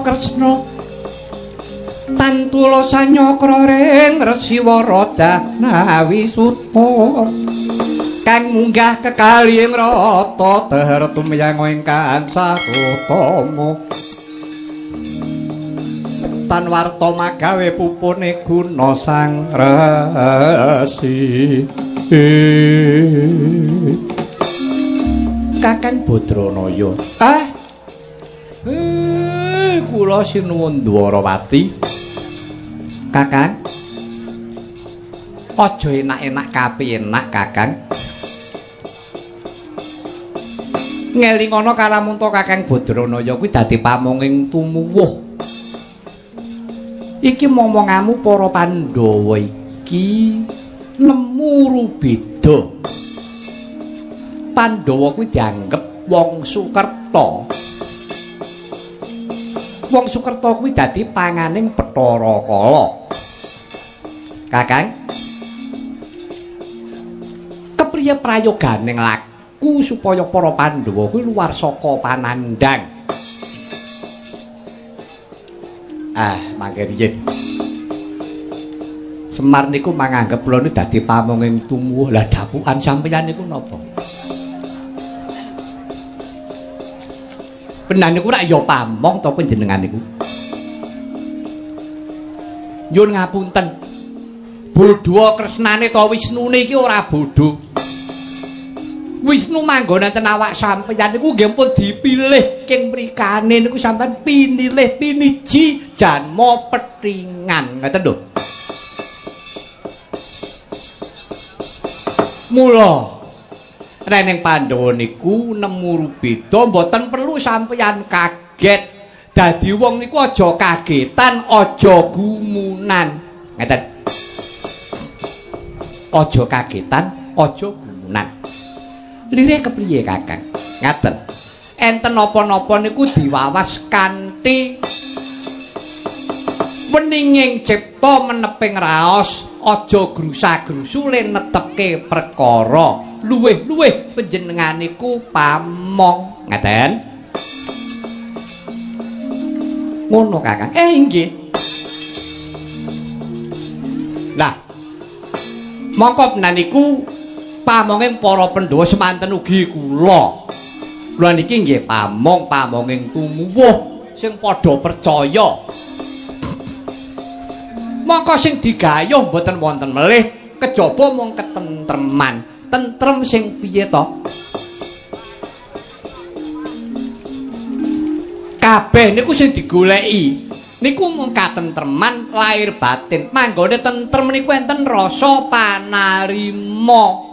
Kresna Tantula sanyakra ring Resiwara Jahnawi Suta kang munggah kekalih rata dhahar tumyang ingkang sakutama tan warta magawe pupune guna sang resi. Kakang Badranaya ah eh kula sinuwun Dwarawati. Kakang? Aja enak-enak kapenak Kakang ngelingono kalamunta Kakang Badranaya kuwi dadi pamonging tumuwuh. Iki momongamu para Pandhawa iki nemu rubeda. Pandhawa kuwi dianggep wong Sukerta. Wong Sukerta kuwi dadi panganing Bathara Kala. Kakang kepriye prayoganing laku ku supaya para Pandhawa kuwi luar saka panandang. Ah, mangke riyen. Semar niku manganggep kula niku dadi pamonging tumuh. Lah dapukan sampeyan niku napa? Benar niku rak ya pamong to panjenengan niku. Nyun ngapunten. Bodho kresnane to Wisnune iki ora bodho. Wisnu manggon enten awak sampeyan niku nggih pun dipilih king mrikane niku sampeyan pinilih piniji janma petingan ngoten lho. Mula Reneng Pandhawa niku nemu rubeda mboten perlu sampeyan kaget. Dadi wong niku aja kagetan, aja gumunan. Ngeten. Aja kagetan, aja gumunan. Lire kepriye Kakang? Ngaten. Enten napa-napa niku diwawas kanthi weninging cipta meneping raos, aja grusa-grusu len netepke perkara. Luwih-luwih panjenengan niku pamong. Ngaten. Ngono Kakang. Eh inggih. Lah. Mongko niku pamonging para Pandhawa semanten ugi kula. Kula niki nggih pamong pamonging tumuwuh sing padha percaya. Mongko sing digayuh mboten wonten melih kejaba mung ketentreman. Tentrem sing piye to? Kabeh niku sing digoleki niku mung katentreman lahir batin. Manggone tentrem niku enten rasa panarima.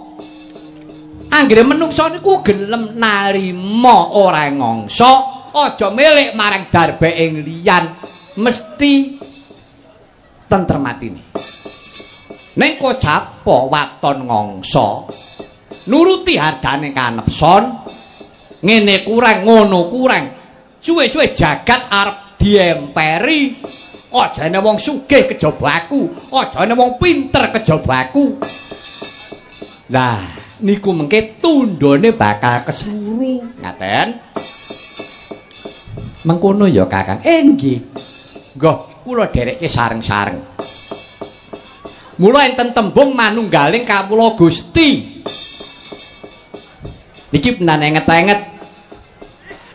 Anggere menungsa niku gelem narima ora ngongso, aja milik marang darbe ing liyan, mesti tentrem atine. Ning kocapa waton ngongso, nuruti hargane kanepson, ngene kurang ngono kurang. Suwe-suwe jagat arep diemperi. Ajane wong sugih kejaba aku, ajane wong pinter kejaba aku. Lah, niku mengke tundone bakal kesluru ngaten mengkono ya kakang. Eh nggih. Nggo kula derekke sareng-sareng. Mula enten tembung manunggaling kawula Gusti. Niki penan enget-enget.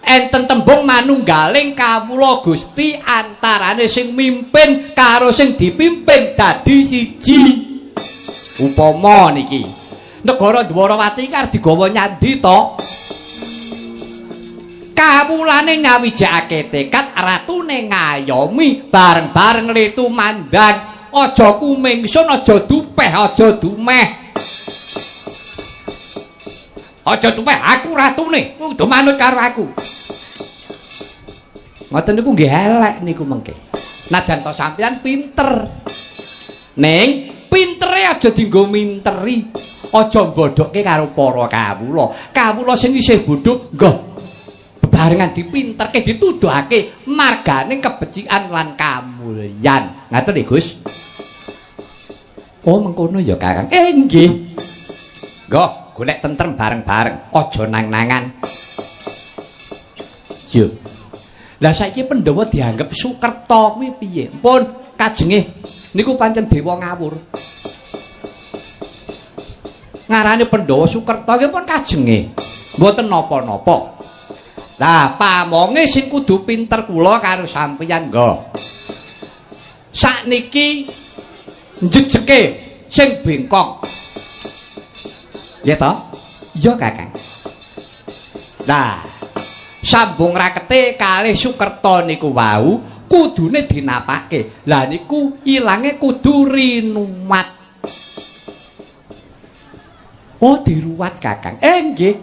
Enten tembung manunggaling kawula Gusti antarane sing mimpin karo sing dipimpin dadi siji. Upama niki negara Dwarawati iki arep digawa nyandi to. Kawulane nyawijake tekad ratune ngayomi bareng-bareng letu mandang. Aja kumingsun, aja dupeh, aja dumeh. Aja dupeh aku ratune, kudu manut karo aku. Ngoten niku nggih elek niku mengke. Najan to sampeyan pinter. Ning pintere aja dienggo minteri. aja bodoke karo para kawula. Kawula sing isih bodho, nggo bebarengan dipinterke dituduhake margane kebecikan lan kamulyan. Ngaten nggih, Gus. Oh, mengkono ya, Kakang. Eh, nggih. Nggo, golek tentrem bareng-bareng, aja nang-nangan. Yo. Lah saiki Pandhawa dianggep Sukerta kuwi piye? Pun kajenge niku pancen dewa ngawur. Ngarane Pandhawa Sukerta nggih pun kajenge. Mboten napa-napa. Lah pamonge sing kudu pinter kula karo sampeyan nggo. Sakniki njejeke sing bengkok. Ya toh? Iya, Kakang. Nah, sambung rakete kalih Sukerta niku wau kudune dinapake. Lah niku ilange kudu rinumat. Oh, diruwat, Kakang. Eh, nggih.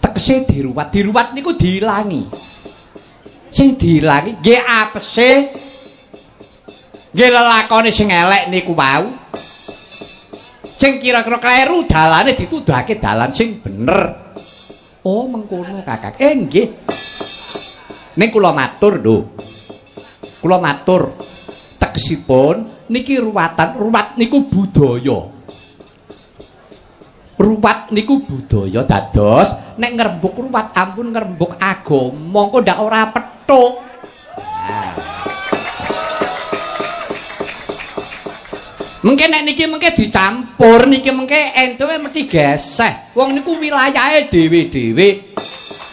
Tekse diruwat. Diruwat niku diilangi. Sing diilangi nggih apese Nggih lelakone sing elek niku wau. Sing kira-kira kleru dalane dituduhake dalan sing bener. Oh, mengkono Kakak. Eh nggih. Ning kula matur lho. Kula matur tegesipun niki ruwatan, ruwat niku budaya. Ruwat niku budaya dados nek ngrembug ruwat ampun ngrembug agama kok ndak ora petuk. Nah. Mengke nek niki mengke dicampur niki mengke entuke mesti geseh. Wong niku wilayahe dhewe-dhewe.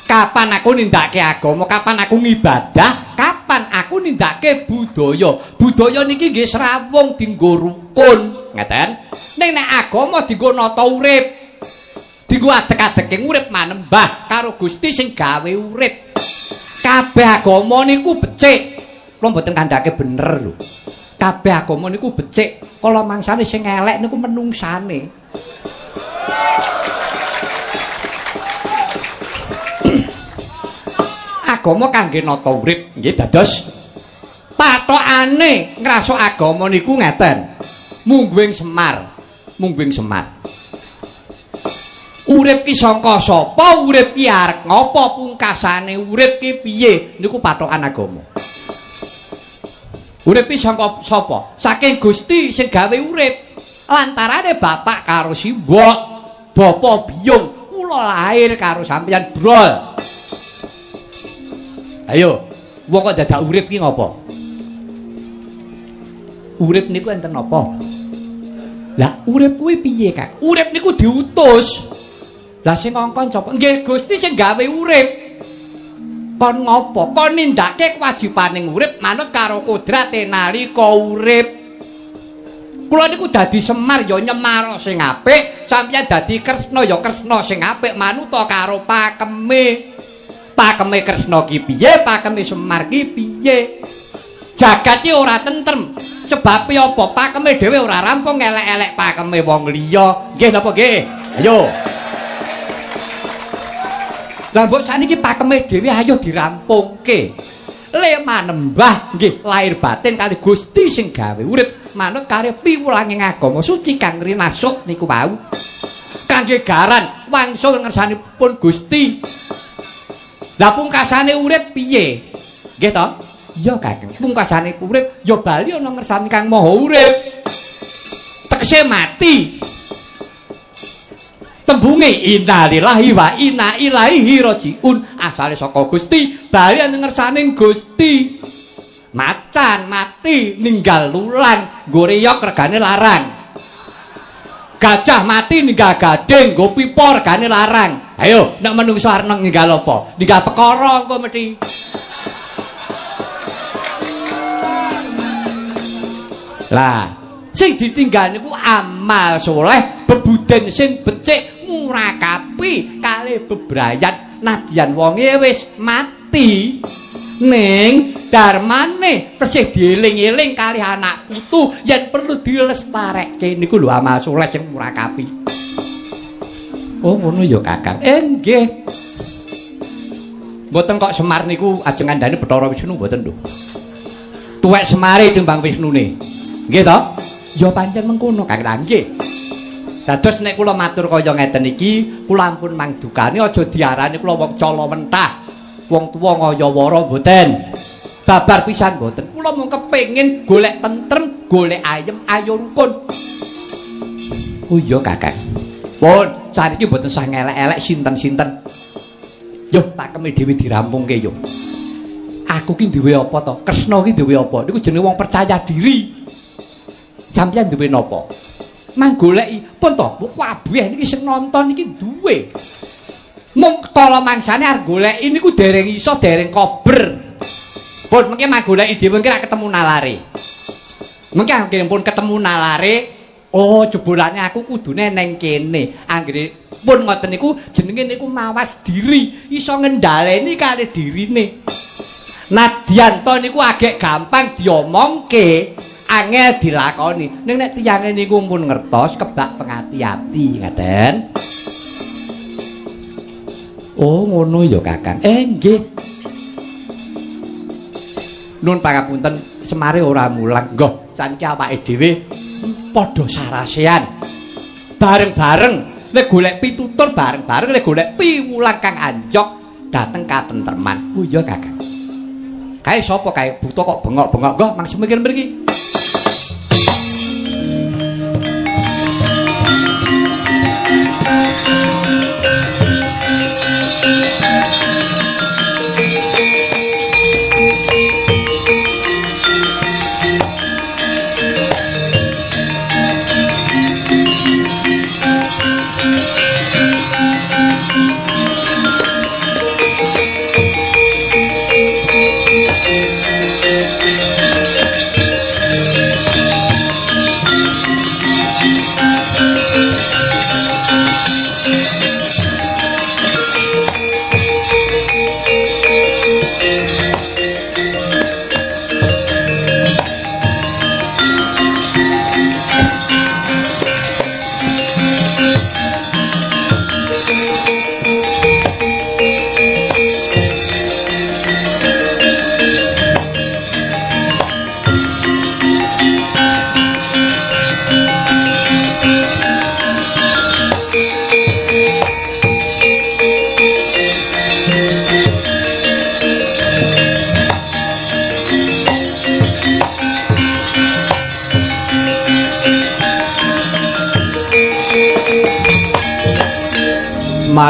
Kapan aku nindakake agama, kapan aku ngibadah, kapan aku nindakake budaya. Budaya niki nggih srawung dinggo rukun, ngeten. Ning nek agama dinggo nata urip. Dinggo adek-adeke urip manembah karo Gusti sing gawe urip. Kabeh agama niku becik. Kula mboten kandhake bener lho. kabeh agama niku becik kala mangsane sing elek niku menungsane agama kangge nata urip. Nggih dados. Patokane ngrasuk agama niku ngeten. Mungguing semar. Mungguing semar. Urip ki saka sapa? Urip ki arep ngopo? Pungkasane urip ki piye? Niku patokan agama. Urip ki saka sapa? Saking Gusti sing gawe urip. Lantarane bapak karo simbok bapa biyung. Kula lahir karo sampeyan brol Ayo, wong kok dadak urip ki ngopo? Urip niku enten napa? Lah urip kuwi piye, Kak? Urip niku diutus. Lah sing ngongkon sapa? Nggih, Gusti sing gawe urip. Kon ngopo? Kon nindakake kewajibaning urip manut karo kodrate nalika urip. Kula niku dadi Semar ya nyemar sing apik, sampeyan dadi Kresna ya Kresna sing apik manut karo pakeme. Pakeme Kresna ki piye, pakeme Semar ki piye. Jagat ki ora tentrem. Sebab apa? Pakeme dhewe ora rampung elek-elek pakeme wong liya. Nggih napa nggih? Ayo. Lah mbok sakniki pakeme dhewe ayo dirampungke. Le manembah nggih lahir batin kali Gusti sing gawe urip manut kare piwulanging agama suci kang rinasuk niku wau. Kangge garan wangsul ngersanipun Gusti. Lah pungkasane urip piye? Nggih to? Iya, Kakang. Pungkasane urip ya bali ana ngersani Kang Maha Urip. Tegese mati. Tembunge innalillahi wa inna ilaihi rajiun. Asale saka Gusti, bali ana ngersane Gusti. Macan mati ninggal lulang, goreyok regane larang. Gajah mati ninggal gading, nggo pipa regane larang. Ayo, nek menungso arep ninggal apa? Ninggal perkara engko mesti. Lah, sing ditinggal niku amal soleh, bebuden sing becik, murakapi kali bebrayan nadyan wonge wis mati. Ning darmane tesih dieling-eling kali anak putu yen perlu dilestarekke niku lho amal soleh sing murakapi. Oh ngono ya Kakang. Eh nggih. Mboten kok Semar niku ajeng ngandhani Bathara Wisnu mboten lho. Tuwek Semare timbang Wisnune. Nggih to? Ya pancen mengkono, Kang Nggih. Dados nek kula matur kaya ngeten iki, kula ampun mangdukani aja diarani kula wong cala mentah. Wong tuwa kaya wara mboten. Babar pisan mboten. Kula mung kepengin golek tentrem, golek ayem, ayo rukun. Oh iya, Kakang. Pun, saniki mboten sah ngelek-elek sinten-sinten. Yo, tak kemi dhewe dirampungke yo. Aku ki duwe apa to? Kresna ki duwe apa? Niku jenenge wong percaya diri. Sampeyan duwe napa? mang goleki pun to kabeh niki sing nonton iki duwe mung kala mangsane arep goleki niku dereng iso dereng kober. Pun mengke mang goleki dhewe mengke ketemu nalare. Mengke anggere pun ketemu nalare. Oh jebolane aku kudune neng kene. Anggere pun ngoten niku jenenge niku mawas diri. Iso ngendhaleni kali dirine. Nadianto niku agek gampang diomongke angel dilakoni. Ning nek tiyange niku pun ngertos kebak pengati-ati, ngaten. Oh, ngono ya, Kakang. Eh, nggih. Nun pangapunten, semare ora mulang. Nggoh, saniki awake dhewe padha sarasean. Bareng-bareng nek golek pitutur bareng-bareng nek golek piwulang kang anjok dateng katentreman. Oh iya, Kakang. Kae sapa kae buta kok bengok-bengok. Nggoh, mangsih mikir mriki.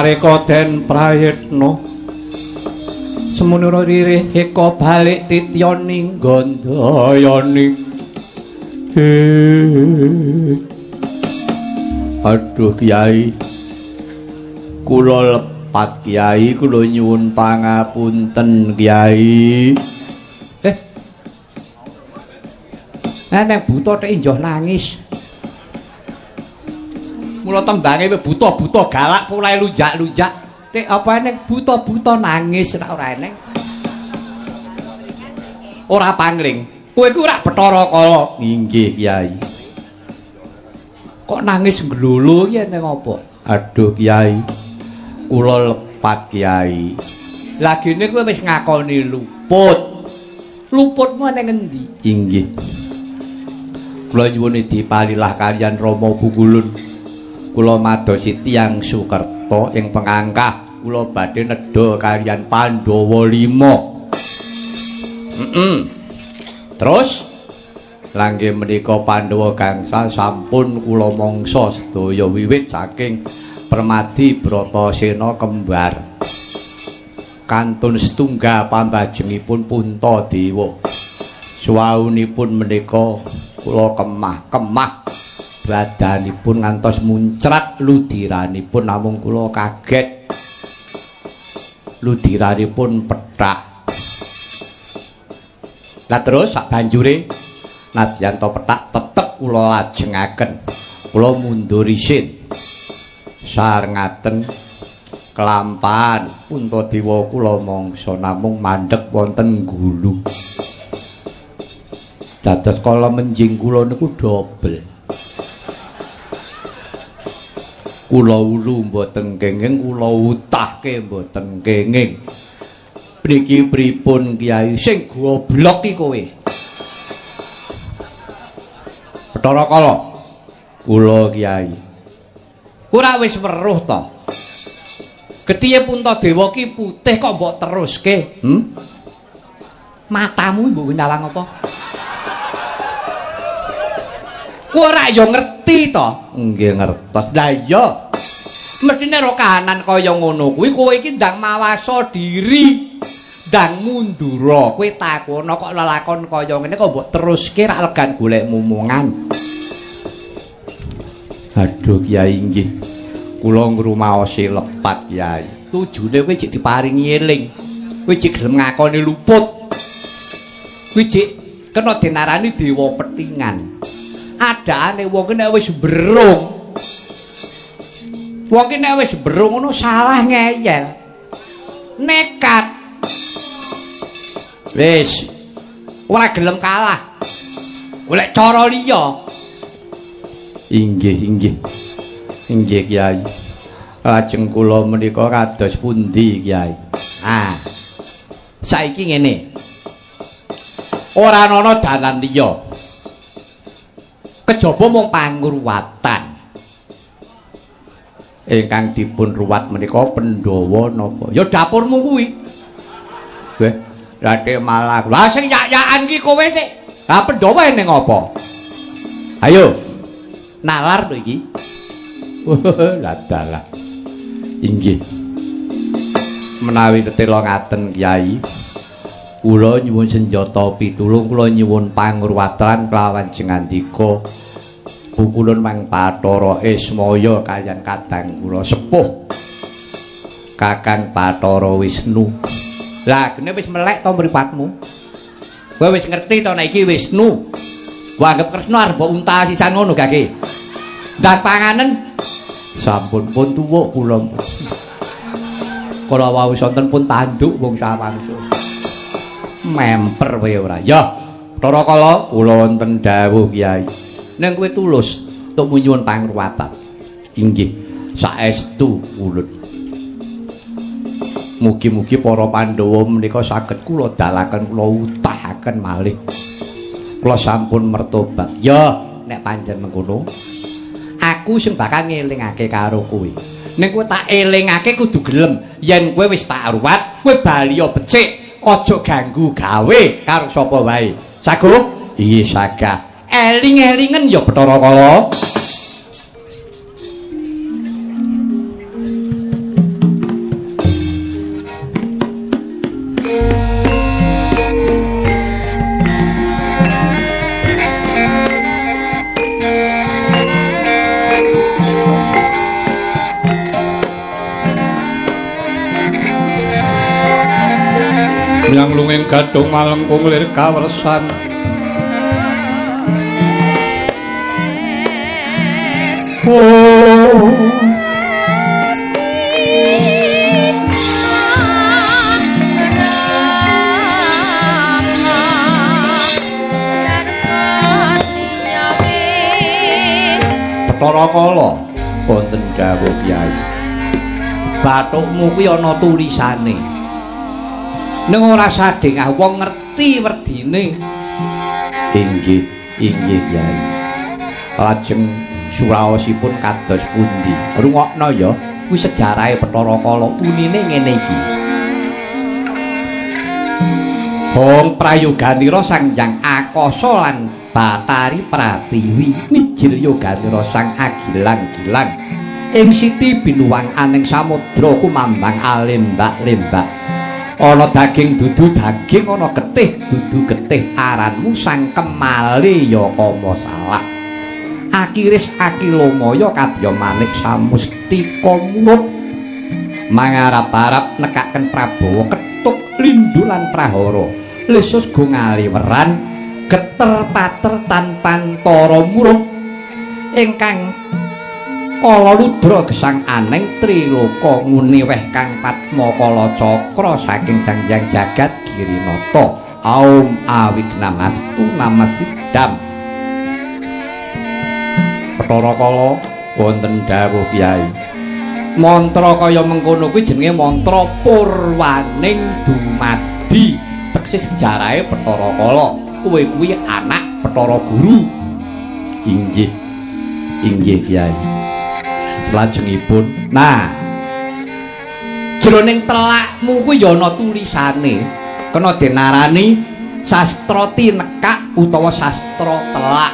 Mareka den prayitna. Semunura ririh eka balik tityaning gandayani aduh kiai kula lepat kiai kula nyuwun pangapunten kiai eh. Nek buta tek njoh nangis mula tembange buta-buta galak mulai lunjak-lunjak. Nek apa eneng buta-buta nangis ora ora eneng. Ora pangling. Kowe ku ora Bathara Kala. Inggih Kyai. Kok nangis glulu ya ning apa? Aduh Kyai. Kula lepat Kyai. Lagi ini kowe wis ngakoni luput. Luputmu ning ngendi? Inggih. Kula nyuwun dipalilah kalian Rama Bungulun kula madosi tiyang Sukerta ing pengangkah kula badhe nedha kalian Pandhawa 5. Heeh. Terus langge menika Pandhawa gangsa sampun kula mangsa sedaya wiwit saking Permadi Bratasena kembar. Kantun setunggal pambajengipun Puntadewa. Suwaunipun menika kula kemah-kemah badanipun ngantos muncrat ludiranipun namung kula kaget ludiranipun petak lah terus sak banjure nadyan to petak tetep kula lajengaken kula mundur isin. Sarengaten kelampahan Puntadewa kula mangsa namung mandhek wonten gulu. Dados kala menjing kula niku dobel kula ulu mboten kenging kula utahke mboten kenging mriki pripun kiai sing goblok iki kowe Bathara Kala. Kula Kyai. Ora wis weruh to. Getihe Puntadewa ki putih kok mbok teruske? Hm? Matamu mbok nyawang apa? Ora ya ngerti to? Nggih ngertos. Lah iya. Mestine ro kahanan kaya ngono kuwi kowe iki ndang mawasa diri. Ndang mundura. Kowe takono kok lelakon kaya ngene kok mbok teruske ra legan golek mumungan. Aduh Kyai nggih. kula ngrumaosi lepat yai tujune kowe cek diparingi eling kowe cek gelem ngakoni luput kowe cek kena denarani dewa petingan adaane wong ki nek wis berung wong ki nek wis berung ngono salah ngeyel nekat wis ora gelem kalah golek cara liya inggih inggih Inggih Kyai. Lajeng kula menika kados pundi Kyai? Ah. Saiki ngene. Ora ana dalan liya. Kejaba mung pangruwatan. Ingkang dipun ruwat menika Pandhawa napa? Ya dapurmu kuwi. Weh, late malah. Lah sing yak-yakan ki kowe nek. Lah Pandhawa ning apa? Ayo. Nalar to iki. Ladalah. Inggih. Menawi ketela ngaten Kyai, kula nyuwun senjata pitulung kula nyuwun pangruwatan kelawan jengandika Bukulun Mang Bathara Ismaya kaliyan kadang kula sepuh Kakang Bathara Wisnu. Lah kene wis melek to mripatmu? Kowe wis ngerti to nek iki Wisnu. Kowe anggap Kresna arep unta sisan ngono gake. Dan panganen sampun pun tuwuk kula. Kala wau sonten pun tanduk wong sawangsu. Memper wae ora. Ya, Bathara Kala kula wonten dawuh Kyai. Ning kowe tulus untuk nyuwun pangruwatan. Inggih, saestu ulun. Mugi-mugi para Pandhawa menika saged kula dalaken kula utahaken malih. Kula sampun mertobat. Ya, nek panjenengan mengkono, aku sing bakal ngelingake karo kowe. Nek kowe tak elingake kudu gelem yen kowe wis tak ruwat, kowe bali becik, aja ganggu gawe karo sapa wae. Sago? Iya sagah. Eling-elingen ya Bathara Kala. Gadung malengkung lir kawersan. Oh Bathara Kala wonten dawuh Kyai. Bathukmu kuwi ana tulisane Ning ora sadhengah wong ngerti werdine. Inggih inggih Kyai. Lajeng suraosipun kados pundi? Rungokno ya. Kuwi sejarahe Bathara Kala unine ngene iki. Hong prayoganira Sang Hyang Akasa lan Batari Pratiwi. Mijil yoganira Sang Agilang-gilang ing siti binuwang aning samudra kumambang alembak-lembak ana daging dudu daging ana getih dudu getih. Aranmu Sang Kemali ya kama salah akiris akilomaya kadya manik samustika murut mangarap-arap nekaken Prabowo ketuk lindu lan prahara. Lesus go ngaliweran geter pater tanpan tara murung ingkang kala ludra gesang aneng triloka nguni weh kang padma kala cakra saking sang hyang jagat girinata. Aum awignamastu namasidam Bathara kala wonten dawuh Kyai. Mantra kaya mengkono kuwi jenenge mantra purwaning dumadi. Teksis jarahe Bathara kala. Kowe kuwi anak Bathara Guru. Inggih. Inggih Kyai salajengipun nah jroning telakmu kuwi ya ana tulisane. Kena denarani sastra tinekak utawa sastra telak.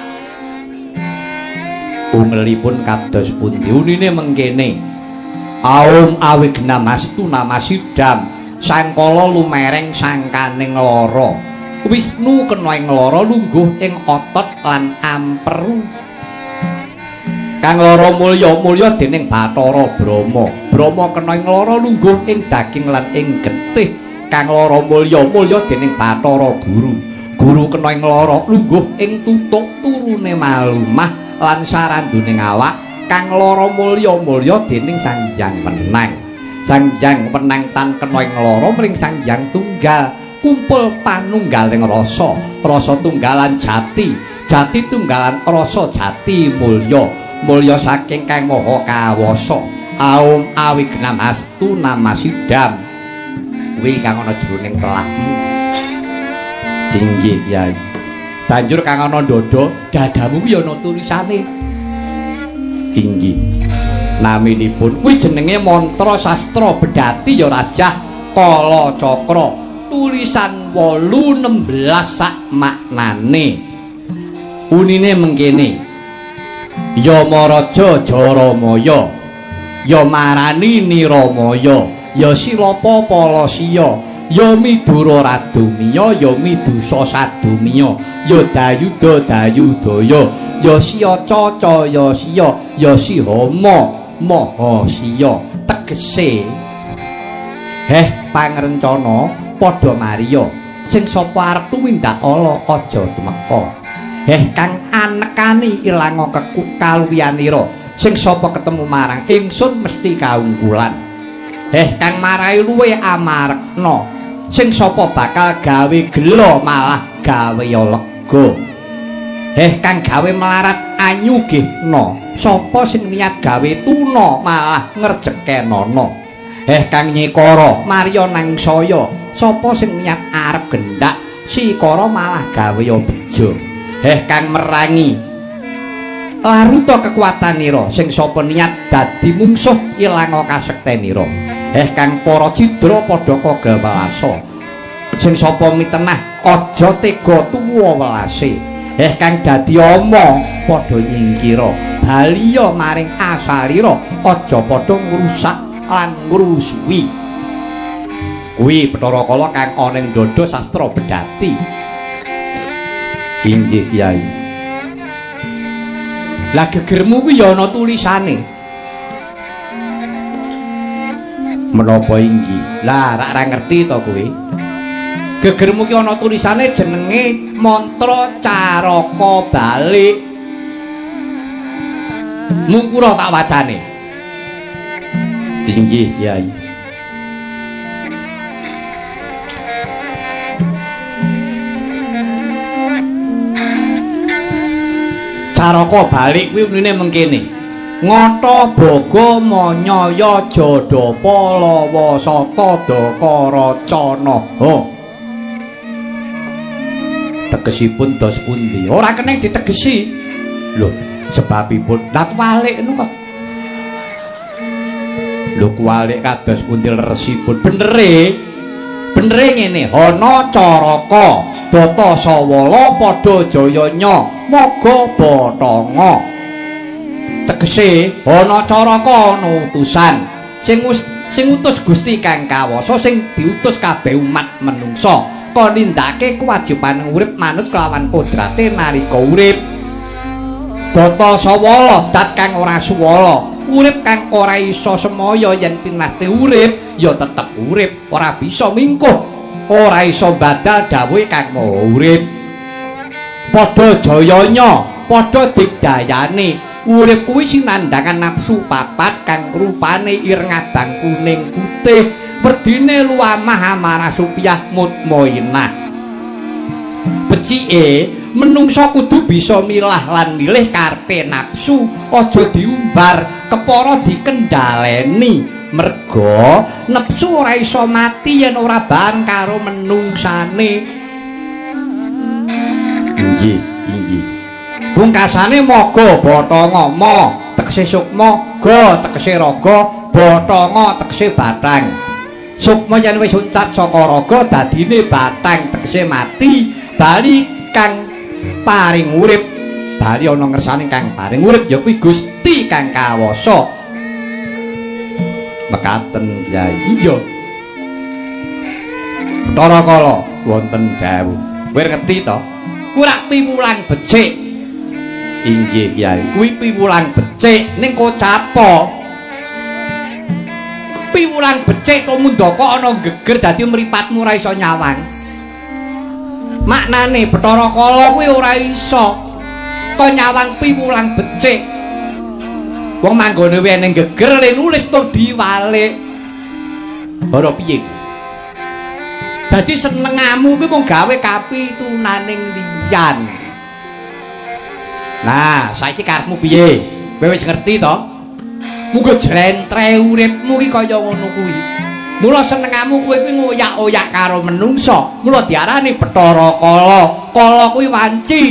Ungelipun kados pundi? Unine mengkene. Aum awigna mastu namasidam sangkala lumereng sangkaning lara wisnu kena ing lara lungguh ing otot lan amperu kang lara mulya-mulya dening Bathara Brahma. Brahma kena ing lara lungguh ing daging lan ing getih. Kang lara mulya-mulya dening Bathara Guru. Guru kena ing lara lungguh ing tutuk turune malumah lan saranduning awak. Kang lara mulya-mulya dening Sang Hyang Wenang. Sang Hyang Wenang tan kena ing lara mring Sang Hyang Tunggal. Kumpul panunggaling rasa, rasa tunggalan jati, jati tunggalan rasa jati mulya. Mulya saking kang maha kawasa. Aum awignam astu namasidam. Kuwi kang ana jroning telasmu inggih yai banjur kang ana ndodho dadamu kuwi ana tulisane. Inggih. Naminipun kuwi jenenge mantra sastra bedati ya rajah kala cakra. Tulisan 8 16 sak maknane. Unine mengkene Yamaraja Jaramaya. Ya marani Niramaya. Ya Silapa Palasiya ya Midura Radumiya ya Midusa Sadumiya ya Dayuda Dayudaya. Ya Siyaca Caya Siya ya Sihama Maha Siya tegese. Heh pangrencana padha mariya sing sapa arep tumindak ala aja tumeka Heh kang anekani ilang kekaluwianira sing sapa ketemu marang? Ingsun mesti kaunggulan. Heh kang marai luwe amarekna sing sapa bakal gawe gelo malah gawe lega. Heh kang gawe melarat anyugihna sapa sing niat gawe tuna malah ngerjekenana. Heh kang nyekara marya nang saya. Sapa sing niat arep gendak? Sikara malah gawe bejo. Heh kang merangi. Laruta kekuatanira sing sapa niat dadi mungsuh ilang kasektenira heh kang para cidra padha kagawasa sing sapa mitenah aja tega tuwa welase. Heh kang dadi ama padha nyingkira. Baliya maring asalira aja padha ngrusak lan ngrusuwi kuwi Bathara Kala kang ana ing dada sastra bedati Inggih Kyai. Lah gegermu kuwi ya ana tulisane. Menapa inggih? Lah rak ra ngerti to kowe. Gegermu ki ana tulisane jenenge mantra caraka balik. Mungkura tak wacane. Inggih Kyai. Caraka balik kuwi menine mengkene ngata boga manyaya jada palawa sata dakara tegesipun dos pundi? Ora kena ditegesi. Lho sebabipun? Dak walik nu kok. Lho kualik kados pundi resipun bener e bener ngene ana caraka data sawala padha jayanya moga bathanga tegese ana caraka ana utusan. Sing sing utus Gusti kang kawasa sing diutus kabeh umat menungsa. Kon nindakake kewajiban urip manut kelawan kodrate nalika urip. Data sawala dat kang ora suwala urip kang ora iso semaya yen pinate urip ya tetep urip ora bisa mingkuh ora iso badal dawuhe kang urip. Padha jayanya padha digdayane urip kuwi sinandhangan nafsu papat kang rupane ireng abang kuning putih werdine luamah amarah supiah mutmainah becike menungsa kudu bisa milah lan milih karepe nafsu aja diumbar kepara dikendhaleni. Merga nafsu ora iso mati yen ora bareng karo menungsane. Inggih inggih. Pungkasane maga bathanga ma tegese sukma ga tegese raga bathanga tegese batang. Sukma yen wis ucat saka raga dadine batang tegese mati bali kang paring urip bali ana ngersane kang paring urip ya kuwi Gusti kang kawasa. Mekaten ya iya. Tara kala wonten dawuh. Kowe ngerti to? Kuwi piwulang becik. Inggih Kyai. Kuwi piwulang becik ning kocapa. Piwulang becik to mundaka ana geger dadi mripatmu ora iso nyawang. Maknane Bathara Kala kuwi ora iso to nyawang piwulang becik. Wong manggone wae ning geger le nulis tur diwalik. Ora piye dadi senengamu kuwi mung gawe kapitunaning liyan. Nah saiki karepmu piye? Kowe wis ngerti to? Muga jrentre uripmu iki kaya ngono kuwi. Mula senengamu kowe kuwi ngoyak-oyak karo menungsa. Mula diarani Bathara Kala. Kala kuwi wanci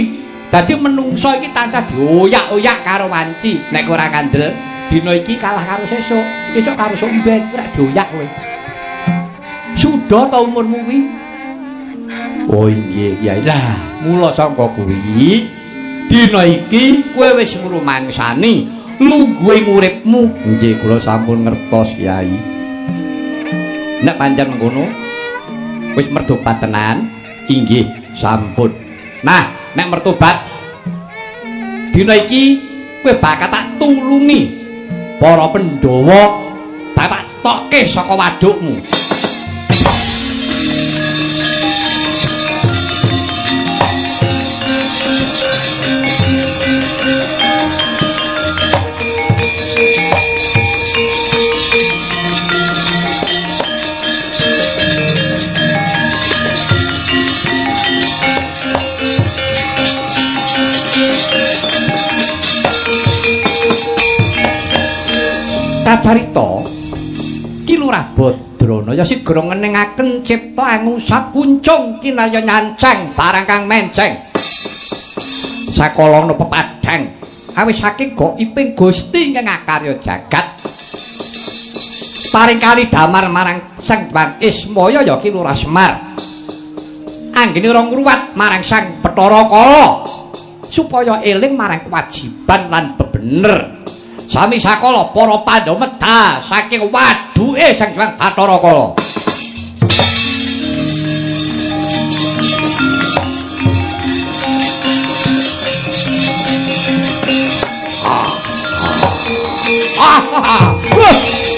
Dadi menungso iki tansah dioyak-oyak karo wanci. Nek ora kandel, dina iki kalah karo sesuk, esuk karo somben, ora dioyak kowe. Sudah ta umurmu kuwi? Oh nggih, ya lah, mula sangka kuwi dina iki kowe wis ngrumangsani lungguhing uripmu. Nggih, kula sampun ngertos, Yai. Nek panjang ngono, wis mertobat tenan? Inggih, sampun. Nah, nek mertobat dina iki kowe bakal tak tulungi. Para Pandhawa tak tokke saka wadukmu kacarita Kilurah Badrana ya sigra ngeningaken cipta angusap kuncung kinaya nyancang barang kang menceng. Sakalana pepadhang awis saking goiping Gusti ingkang akarya jagat. Paring kali damar marang Sang Hyang Ismaya ya Kilurah Semar. Anggene ora ngruwat marang Sang Bathara Kala supaya eling marang kewajiban lan bebener sami sakala para pandhawa medha saking waduke Sang Hyang Bathara Kala. Ah, ah, ah.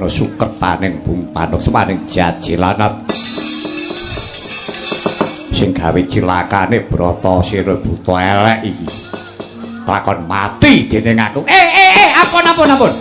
Bawana sukertaning bumpano semaning jajilanat sing gawe cilakane brata sira buta elek iki. Lakon mati dening aku. Eh eh eh ampun ampun ampun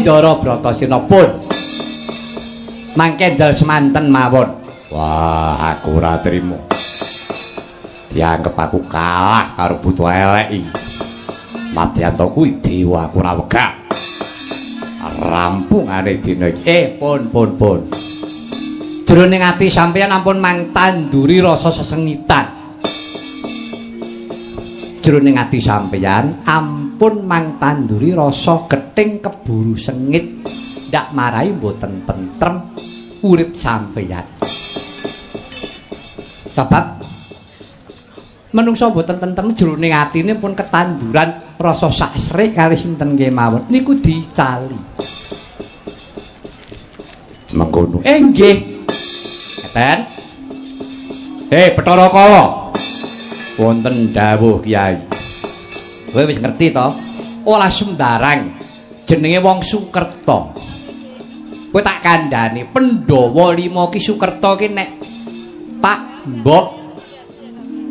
Ndara Bratasena pun. Mangke ndel semanten mawon. Wah, aku ora trimo. Dianggep aku kalah karo butuh elek iki. Madyanto kuwi dewa aku ora wegah. Rampungane dina iki. Eh, pun pun pun. Jroning ati sampeyan ampun mangtanduri rasa sesengitan. Jroning ati sampeyan ampun mangtanduri rasa gething keburu sengit. Ndak marai mboten tentrem urip sampeyan. Sebab menungso mboten tentrem jroning atine pun ketanduran rasa sasrik kali sinten kemawon niku dicali. Mengkono. Eh nggih. Ngeten. Hei, Bathara Kala. Wonten dawuh Kyai. Kowe wis ngerti to? Ora sembarang jenenge wong Sukerta. Kowe tak kandhani Pandhawa 5 ki Sukerta ki nek Pak Mbok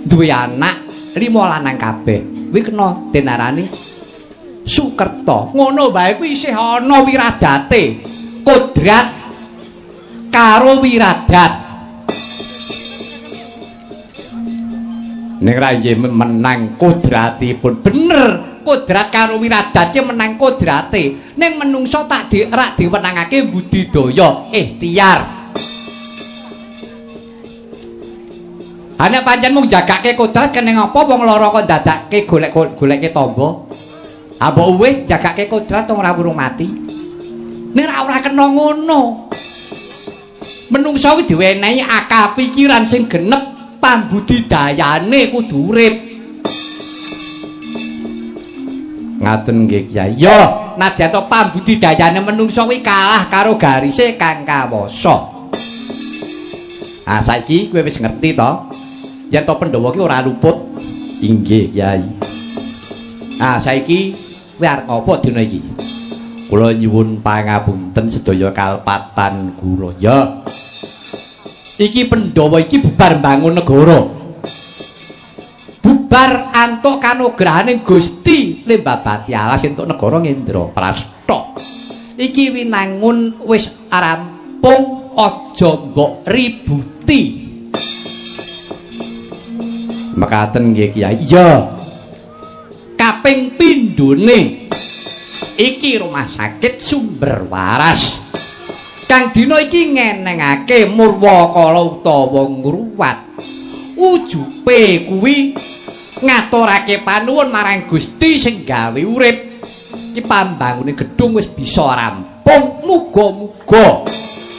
duwe anak 5 lanang kabeh. Kuwi kena denarani Sukerta. Ngono bae kuwi isih ana wiradate. Kodrat karo wiradat. Ning ra menang kodratipun bener. Kodrat karo wiradatke menang kodrate. Ning menungso tak di rak diwenangake budidaya ikhtiar. Pancen mung jagake kodrat kene ngopo wong lara kok dadake golek-golekke tamba. Ha mbok wis jagake kodrat wong ora urung mati. Nek ora ora kena ngono. Menungso kuwi diwenehi akal pikiran sing genep pambudidayane kudu urip. Ngaten nggih Kyai. Ya, nadyan to pambudidayane menungso kuwi kalah karo garise kang kawasa. Ah saiki kowe wis ngerti to? Yen to Pandhawa ki ora luput. Inggih Kyai. Ah saiki kowe arep ngopo dina iki? Kula nyuwun pangapunten sedaya kalpatan kula. Ya. Iki Pandhawa iki bubar mbangun negara. Bubar antuk kanugrahaning Gusti Lembabati alas entuk negara Ngendra Prasta. Iki winangun wis rampung aja mbok ributi. Mekaten nggih Kyai. Iya. Kaping pindhone iki rumah sakit sumber waras. Kang dina iki ngenengake Murwakala utawa Ngruwat. Ujupe kuwi ngaturake panuwun marang Gusti sing gawe urip. Iki pambangune gedung wis bisa rampung. Muga-muga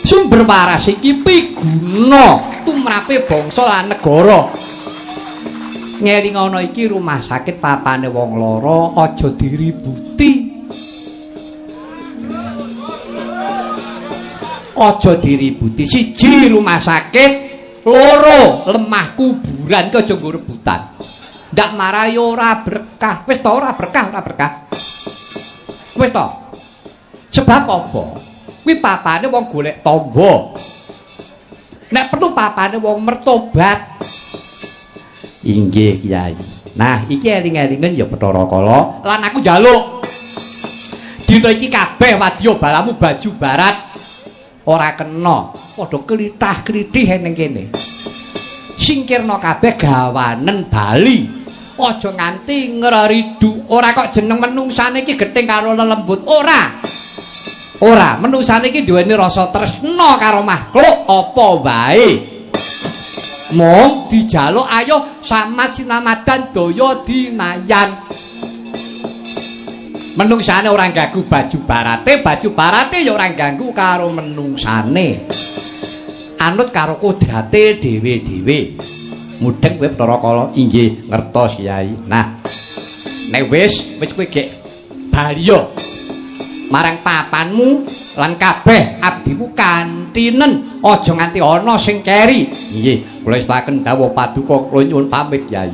sumber waras iki piguna tumrape bangsa lan negara. Ngeling ana iki rumah sakit papane wong lara aja diributi. Aja diributi. Siji rumah sakit loro lemah kuburan ki aja rebutan. Ndak marai ora berkah. Wis to ora berkah ora berkah. Wis to. Sebab apa? Kuwi papane wong golek tombo nek perlu papane wong mertobat. Inggih kiai. Nah iki eling-elingen ya Bathara Kala. Lan aku njaluk. Dina iki kabeh wadya balamu baju barat ora kena. Padha klitah-klitih ning kene. Singkirna kabeh gawanen bali. Aja nganti ngraridu ora kok jeneng menungsane iki gething karo lelembut. Ora. Ora menungsane iki duweni rasa tresna karo makhluk apa wae? Mong dijaluk ayo samat sinamadan daya dinayan menungsane ora ganggu baju barate baju barate ya ora ganggu karo menungsane anut karo kodrate dhewe-dhewe. Mudeng kowe Bathara Kala inggih ngertos Kyai. Nah nek wis wis kowe gek baliyo marang papanmu lan kabeh abdimu kantinen aja nganti ana sing keri. Nggih kula istaken dawuh paduka kula nyuwun pamit Kyai